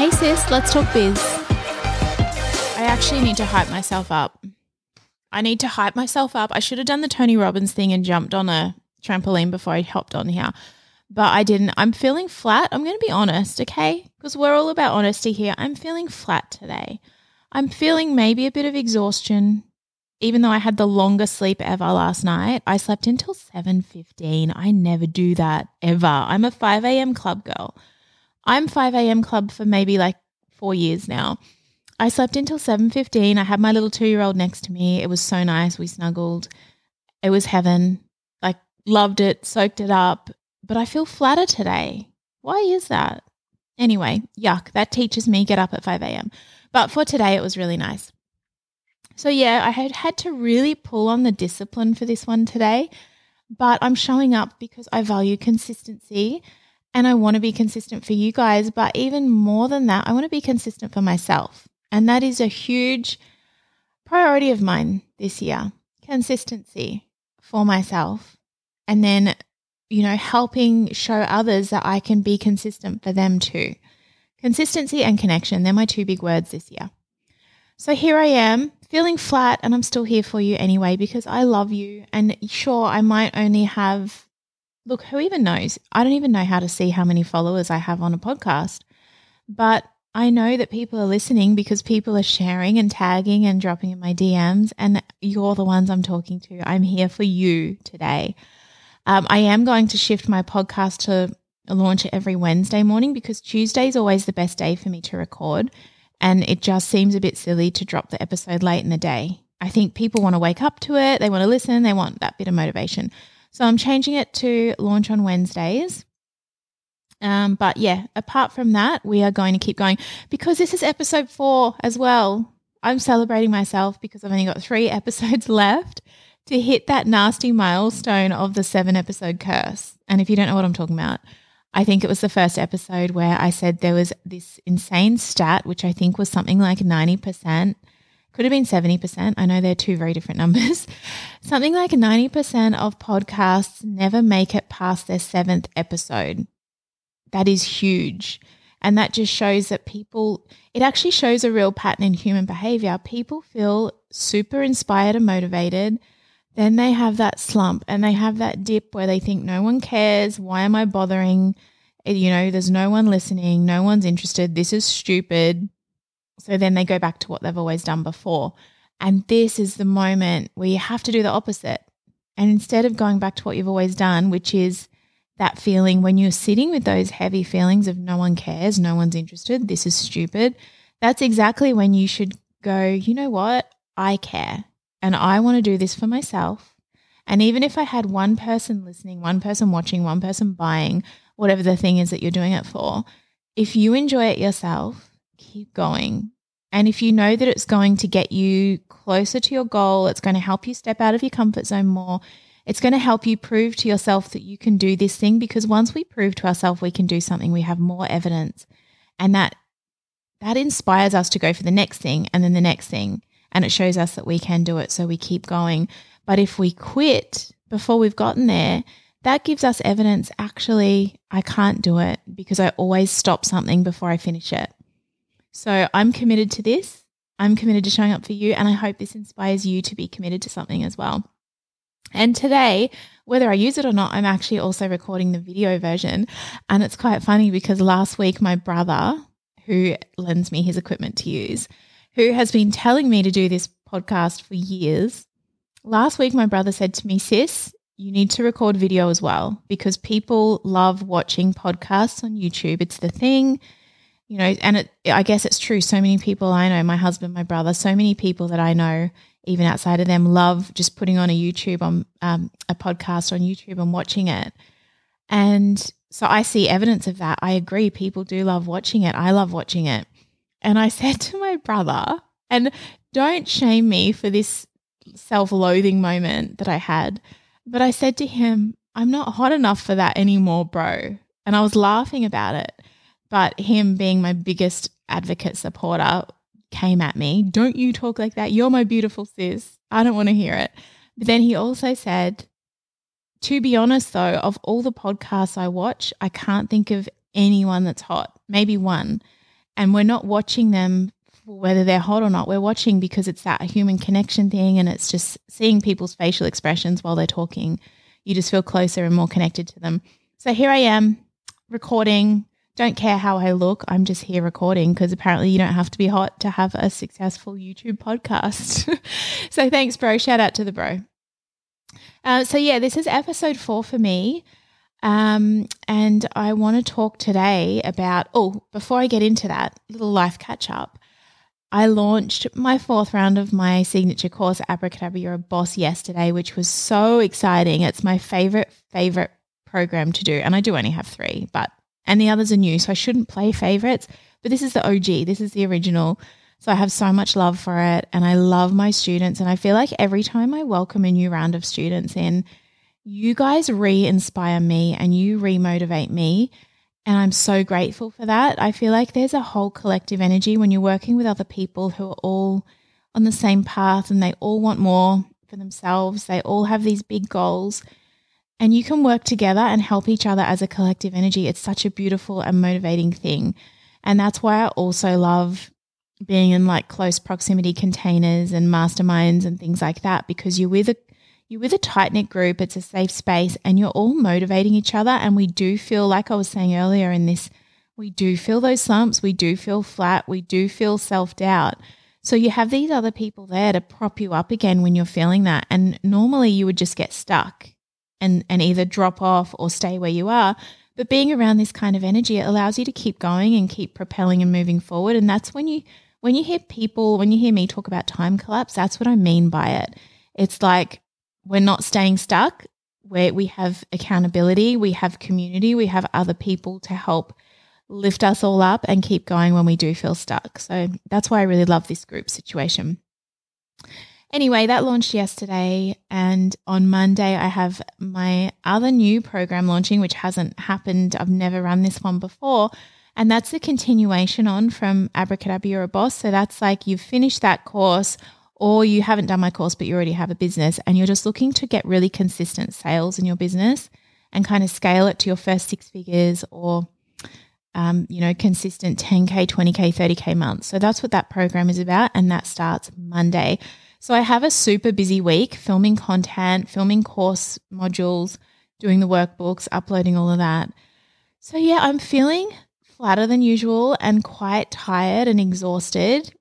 Hey sis, let's talk biz. I actually need to hype myself up. I need to hype myself up. I should have done the Tony Robbins thing and jumped on a trampoline before I hopped on here, but I didn't. I'm feeling flat. I'm going to be honest, okay? Because we're all about honesty here. I'm feeling flat today. I'm feeling maybe a bit of exhaustion. Even though I had the longest sleep ever last night, I slept until 7:15. I never do that ever. I'm a 5 a.m. club girl. I'm 5 a.m. club for maybe like four years now. I slept until 7:15. I had my little 2-year-old next to me. It was so nice. We snuggled. It was heaven. Like loved it, soaked it up, but I feel flatter today. Why is that? Anyway, yuck. That teaches me get up at 5 a.m. But for today it was really nice. So yeah, I had had to really pull on the discipline for this one today, but I'm showing up because I value consistency and I want to be consistent for you guys, but even more than that, I want to be consistent for myself. And that is a huge priority of mine this year consistency for myself. And then, you know, helping show others that I can be consistent for them too. Consistency and connection, they're my two big words this year. So here I am, feeling flat, and I'm still here for you anyway because I love you. And sure, I might only have, look, who even knows? I don't even know how to see how many followers I have on a podcast. But I know that people are listening because people are sharing and tagging and dropping in my DMs, and you're the ones I'm talking to. I'm here for you today. Um, I am going to shift my podcast to launch every Wednesday morning because Tuesday is always the best day for me to record. And it just seems a bit silly to drop the episode late in the day. I think people want to wake up to it, they want to listen, they want that bit of motivation. So I'm changing it to launch on Wednesdays. Um, but yeah, apart from that, we are going to keep going because this is episode four as well. I'm celebrating myself because I've only got three episodes left to hit that nasty milestone of the seven episode curse. And if you don't know what I'm talking about, I think it was the first episode where I said there was this insane stat, which I think was something like 90%, could have been 70%. I know they're two very different numbers. something like 90% of podcasts never make it past their seventh episode. That is huge. And that just shows that people, it actually shows a real pattern in human behavior. People feel super inspired and motivated. Then they have that slump and they have that dip where they think, no one cares. Why am I bothering? You know, there's no one listening. No one's interested. This is stupid. So then they go back to what they've always done before. And this is the moment where you have to do the opposite. And instead of going back to what you've always done, which is that feeling when you're sitting with those heavy feelings of no one cares, no one's interested, this is stupid, that's exactly when you should go, you know what? I care and I want to do this for myself. And even if I had one person listening, one person watching, one person buying, whatever the thing is that you're doing it for, if you enjoy it yourself, keep going. And if you know that it's going to get you closer to your goal, it's going to help you step out of your comfort zone more, it's going to help you prove to yourself that you can do this thing because once we prove to ourselves we can do something, we have more evidence. And that that inspires us to go for the next thing and then the next thing. And it shows us that we can do it. So we keep going. But if we quit before we've gotten there, that gives us evidence actually, I can't do it because I always stop something before I finish it. So I'm committed to this. I'm committed to showing up for you. And I hope this inspires you to be committed to something as well. And today, whether I use it or not, I'm actually also recording the video version. And it's quite funny because last week, my brother, who lends me his equipment to use, who has been telling me to do this podcast for years, last week, my brother said to me, Sis, you need to record video as well because people love watching podcasts on YouTube. It's the thing, you know, and it, I guess it's true. So many people I know, my husband, my brother, so many people that I know even outside of them, love just putting on a YouTube on um, a podcast on YouTube and watching it. And so I see evidence of that. I agree. People do love watching it. I love watching it. And I said to my brother, and don't shame me for this self loathing moment that I had, but I said to him, I'm not hot enough for that anymore, bro. And I was laughing about it. But him being my biggest advocate supporter came at me. Don't you talk like that. You're my beautiful sis. I don't want to hear it. But then he also said, to be honest, though, of all the podcasts I watch, I can't think of anyone that's hot, maybe one. And we're not watching them whether they're hot or not. We're watching because it's that human connection thing and it's just seeing people's facial expressions while they're talking. You just feel closer and more connected to them. So here I am recording. Don't care how I look. I'm just here recording because apparently you don't have to be hot to have a successful YouTube podcast. so thanks, bro. Shout out to the bro. Uh, so yeah, this is episode four for me. Um, and I want to talk today about, oh, before I get into that, little life catch up. I launched my fourth round of my signature course, Abracadabra You're a Boss, yesterday, which was so exciting. It's my favorite, favorite program to do. And I do only have three, but, and the others are new. So I shouldn't play favorites, but this is the OG, this is the original. So I have so much love for it and I love my students. And I feel like every time I welcome a new round of students in, you guys re inspire me and you re motivate me. And I'm so grateful for that. I feel like there's a whole collective energy when you're working with other people who are all on the same path and they all want more for themselves. They all have these big goals. And you can work together and help each other as a collective energy. It's such a beautiful and motivating thing. And that's why I also love being in like close proximity containers and masterminds and things like that because you're with a you're with a tight knit group, it's a safe space, and you're all motivating each other. And we do feel, like I was saying earlier in this, we do feel those slumps, we do feel flat, we do feel self doubt. So you have these other people there to prop you up again when you're feeling that. And normally you would just get stuck and, and either drop off or stay where you are. But being around this kind of energy, it allows you to keep going and keep propelling and moving forward. And that's when you when you hear people, when you hear me talk about time collapse, that's what I mean by it. It's like we're not staying stuck, where we have accountability, we have community, we have other people to help lift us all up and keep going when we do feel stuck. So that's why I really love this group situation. Anyway, that launched yesterday, and on Monday, I have my other new program launching, which hasn't happened. I've never run this one before. And that's the continuation on from Abracadabra You're a Boss. So that's like you've finished that course or you haven't done my course, but you already have a business and you're just looking to get really consistent sales in your business and kind of scale it to your first six figures or, um, you know, consistent 10K, 20K, 30K months. So that's what that program is about. And that starts Monday. So I have a super busy week filming content, filming course modules, doing the workbooks, uploading all of that. So yeah, I'm feeling flatter than usual and quite tired and exhausted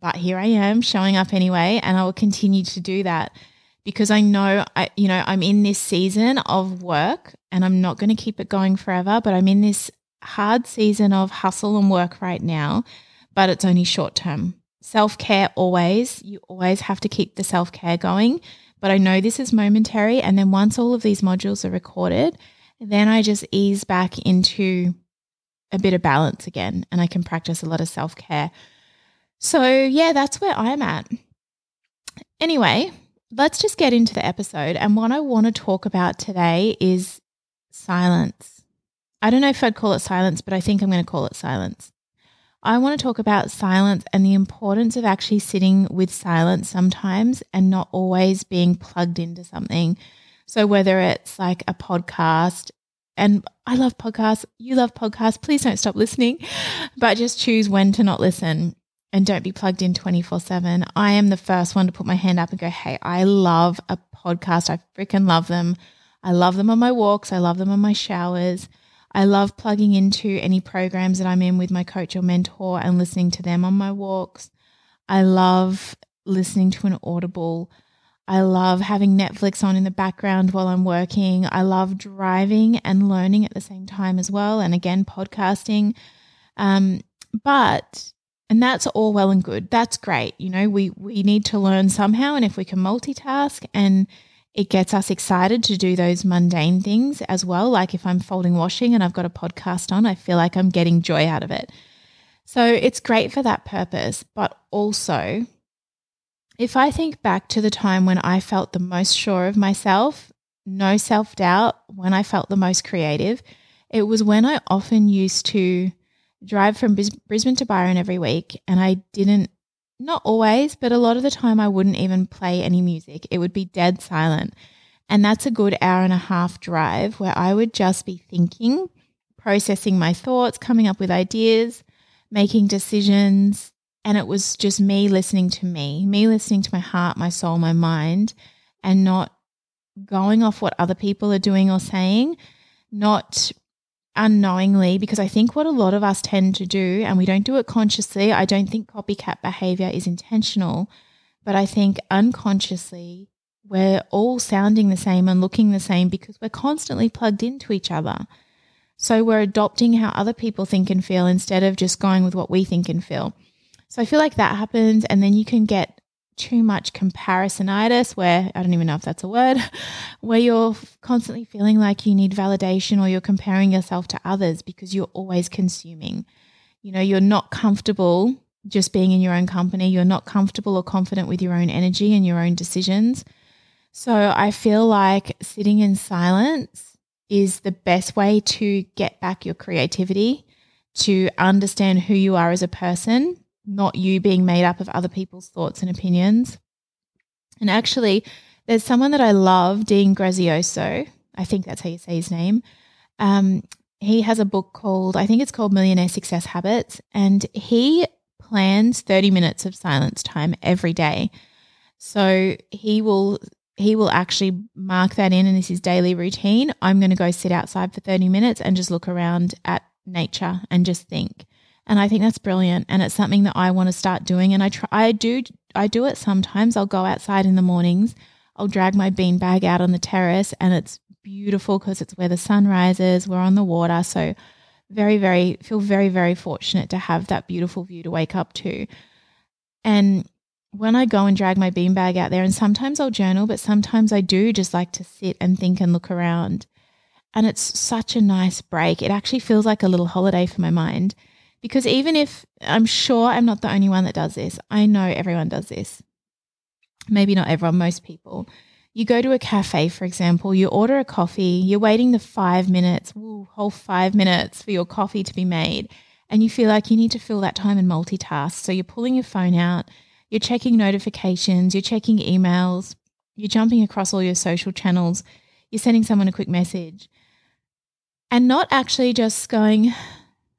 but here I am showing up anyway, and I will continue to do that because I know I you know I'm in this season of work and I'm not going to keep it going forever, but I'm in this hard season of hustle and work right now, but it's only short term. Self-care always, you always have to keep the self-care going, but I know this is momentary and then once all of these modules are recorded, then I just ease back into a bit of balance again and I can practice a lot of self-care. So, yeah, that's where I'm at. Anyway, let's just get into the episode. And what I want to talk about today is silence. I don't know if I'd call it silence, but I think I'm going to call it silence. I want to talk about silence and the importance of actually sitting with silence sometimes and not always being plugged into something. So, whether it's like a podcast, and I love podcasts, you love podcasts, please don't stop listening, but just choose when to not listen and don't be plugged in 24 7. I am the first one to put my hand up and go, Hey, I love a podcast. I freaking love them. I love them on my walks. I love them on my showers. I love plugging into any programs that I'm in with my coach or mentor and listening to them on my walks. I love listening to an audible. I love having Netflix on in the background while I'm working. I love driving and learning at the same time as well. And again, podcasting. Um, but and that's all well and good. That's great. You know, we we need to learn somehow and if we can multitask and it gets us excited to do those mundane things as well. Like if I'm folding washing and I've got a podcast on, I feel like I'm getting joy out of it. So it's great for that purpose. But also, if I think back to the time when I felt the most sure of myself, no self doubt, when I felt the most creative, it was when I often used to drive from Brisbane to Byron every week, and I didn't, not always, but a lot of the time, I wouldn't even play any music. It would be dead silent. And that's a good hour and a half drive where I would just be thinking, processing my thoughts, coming up with ideas, making decisions. And it was just me listening to me, me listening to my heart, my soul, my mind, and not going off what other people are doing or saying, not unknowingly, because I think what a lot of us tend to do, and we don't do it consciously, I don't think copycat behavior is intentional, but I think unconsciously we're all sounding the same and looking the same because we're constantly plugged into each other. So we're adopting how other people think and feel instead of just going with what we think and feel. So I feel like that happens. And then you can get too much comparisonitis, where I don't even know if that's a word, where you're constantly feeling like you need validation or you're comparing yourself to others because you're always consuming. You know, you're not comfortable just being in your own company. You're not comfortable or confident with your own energy and your own decisions. So I feel like sitting in silence is the best way to get back your creativity, to understand who you are as a person, not you being made up of other people's thoughts and opinions. And actually, there's someone that I love, Dean Graziosi. I think that's how you say his name. Um, he has a book called, I think it's called Millionaire Success Habits, and he plans 30 minutes of silence time every day. So he will he will actually mark that in and this is daily routine. I'm going to go sit outside for 30 minutes and just look around at nature and just think. And I think that's brilliant and it's something that I want to start doing and I try I do I do it sometimes. I'll go outside in the mornings. I'll drag my bean bag out on the terrace and it's beautiful because it's where the sun rises, we're on the water, so very very feel very very fortunate to have that beautiful view to wake up to. And when I go and drag my beanbag out there, and sometimes I'll journal, but sometimes I do just like to sit and think and look around. And it's such a nice break. It actually feels like a little holiday for my mind. Because even if I'm sure I'm not the only one that does this, I know everyone does this. Maybe not everyone, most people. You go to a cafe, for example, you order a coffee, you're waiting the five minutes, woo, whole five minutes for your coffee to be made. And you feel like you need to fill that time and multitask. So you're pulling your phone out you're checking notifications, you're checking emails, you're jumping across all your social channels, you're sending someone a quick message, and not actually just going,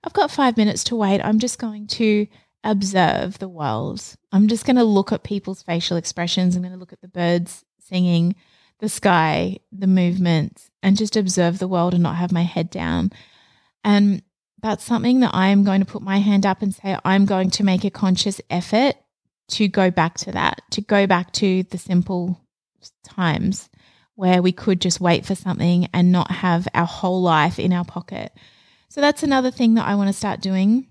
I've got five minutes to wait. I'm just going to observe the world. I'm just going to look at people's facial expressions. I'm going to look at the birds singing, the sky, the movements, and just observe the world and not have my head down. And that's something that I'm going to put my hand up and say, I'm going to make a conscious effort to go back to that, to go back to the simple times where we could just wait for something and not have our whole life in our pocket. So that's another thing that I want to start doing.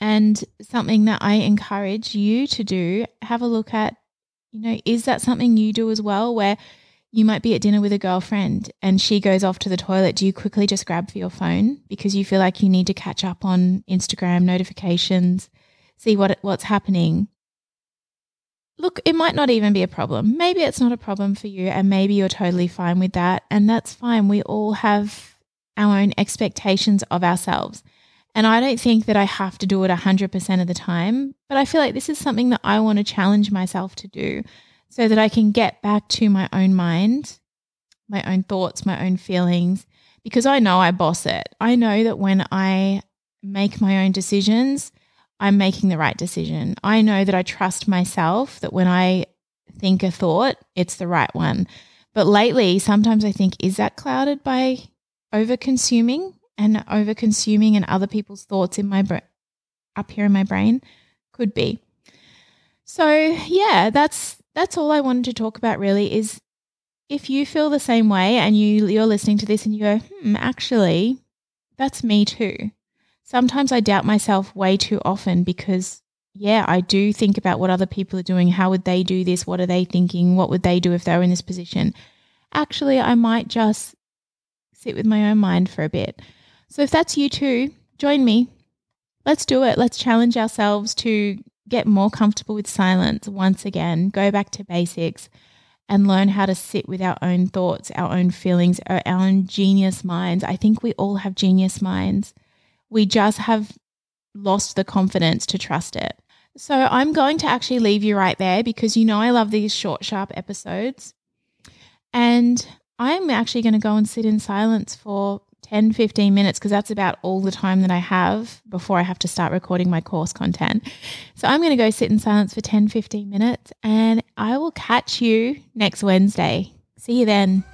And something that I encourage you to do, have a look at, you know, is that something you do as well where you might be at dinner with a girlfriend and she goes off to the toilet. Do you quickly just grab for your phone because you feel like you need to catch up on Instagram notifications, see what what's happening? look, it might not even be a problem. Maybe it's not a problem for you, and maybe you're totally fine with that. And that's fine. We all have our own expectations of ourselves. And I don't think that I have to do it 100% of the time, but I feel like this is something that I want to challenge myself to do so that I can get back to my own mind, my own thoughts, my own feelings, because I know I boss it. I know that when I make my own decisions, I'm making the right decision. I know that I trust myself that when I think a thought, it's the right one. But lately, sometimes I think, is that clouded by over consuming and over consuming and other people's thoughts in my brain, up here in my brain? Could be. So, yeah, that's that's all I wanted to talk about really is if you feel the same way and you you're listening to this and you go, "Hmm, actually, that's me too." sometimes I doubt myself way too often because, yeah, I do think about what other people are doing. How would they do this? What are they thinking? What would they do if they were in this position? Actually, I might just sit with my own mind for a bit. So if that's you too, join me. Let's do it. Let's challenge ourselves to get more comfortable with silence once again, go back to basics and learn how to sit with our own thoughts, our own feelings, our own genius minds. I think we all have genius minds. We just have lost the confidence to trust it. So I'm going to actually leave you right there because you know I love these short, sharp episodes. And I'm actually going to go and sit in silence for 10, 15 minutes because that's about all the time that I have before I have to start recording my course content. So I'm going to go sit in silence for 10, 15 minutes and I will catch you next Wednesday. See you then.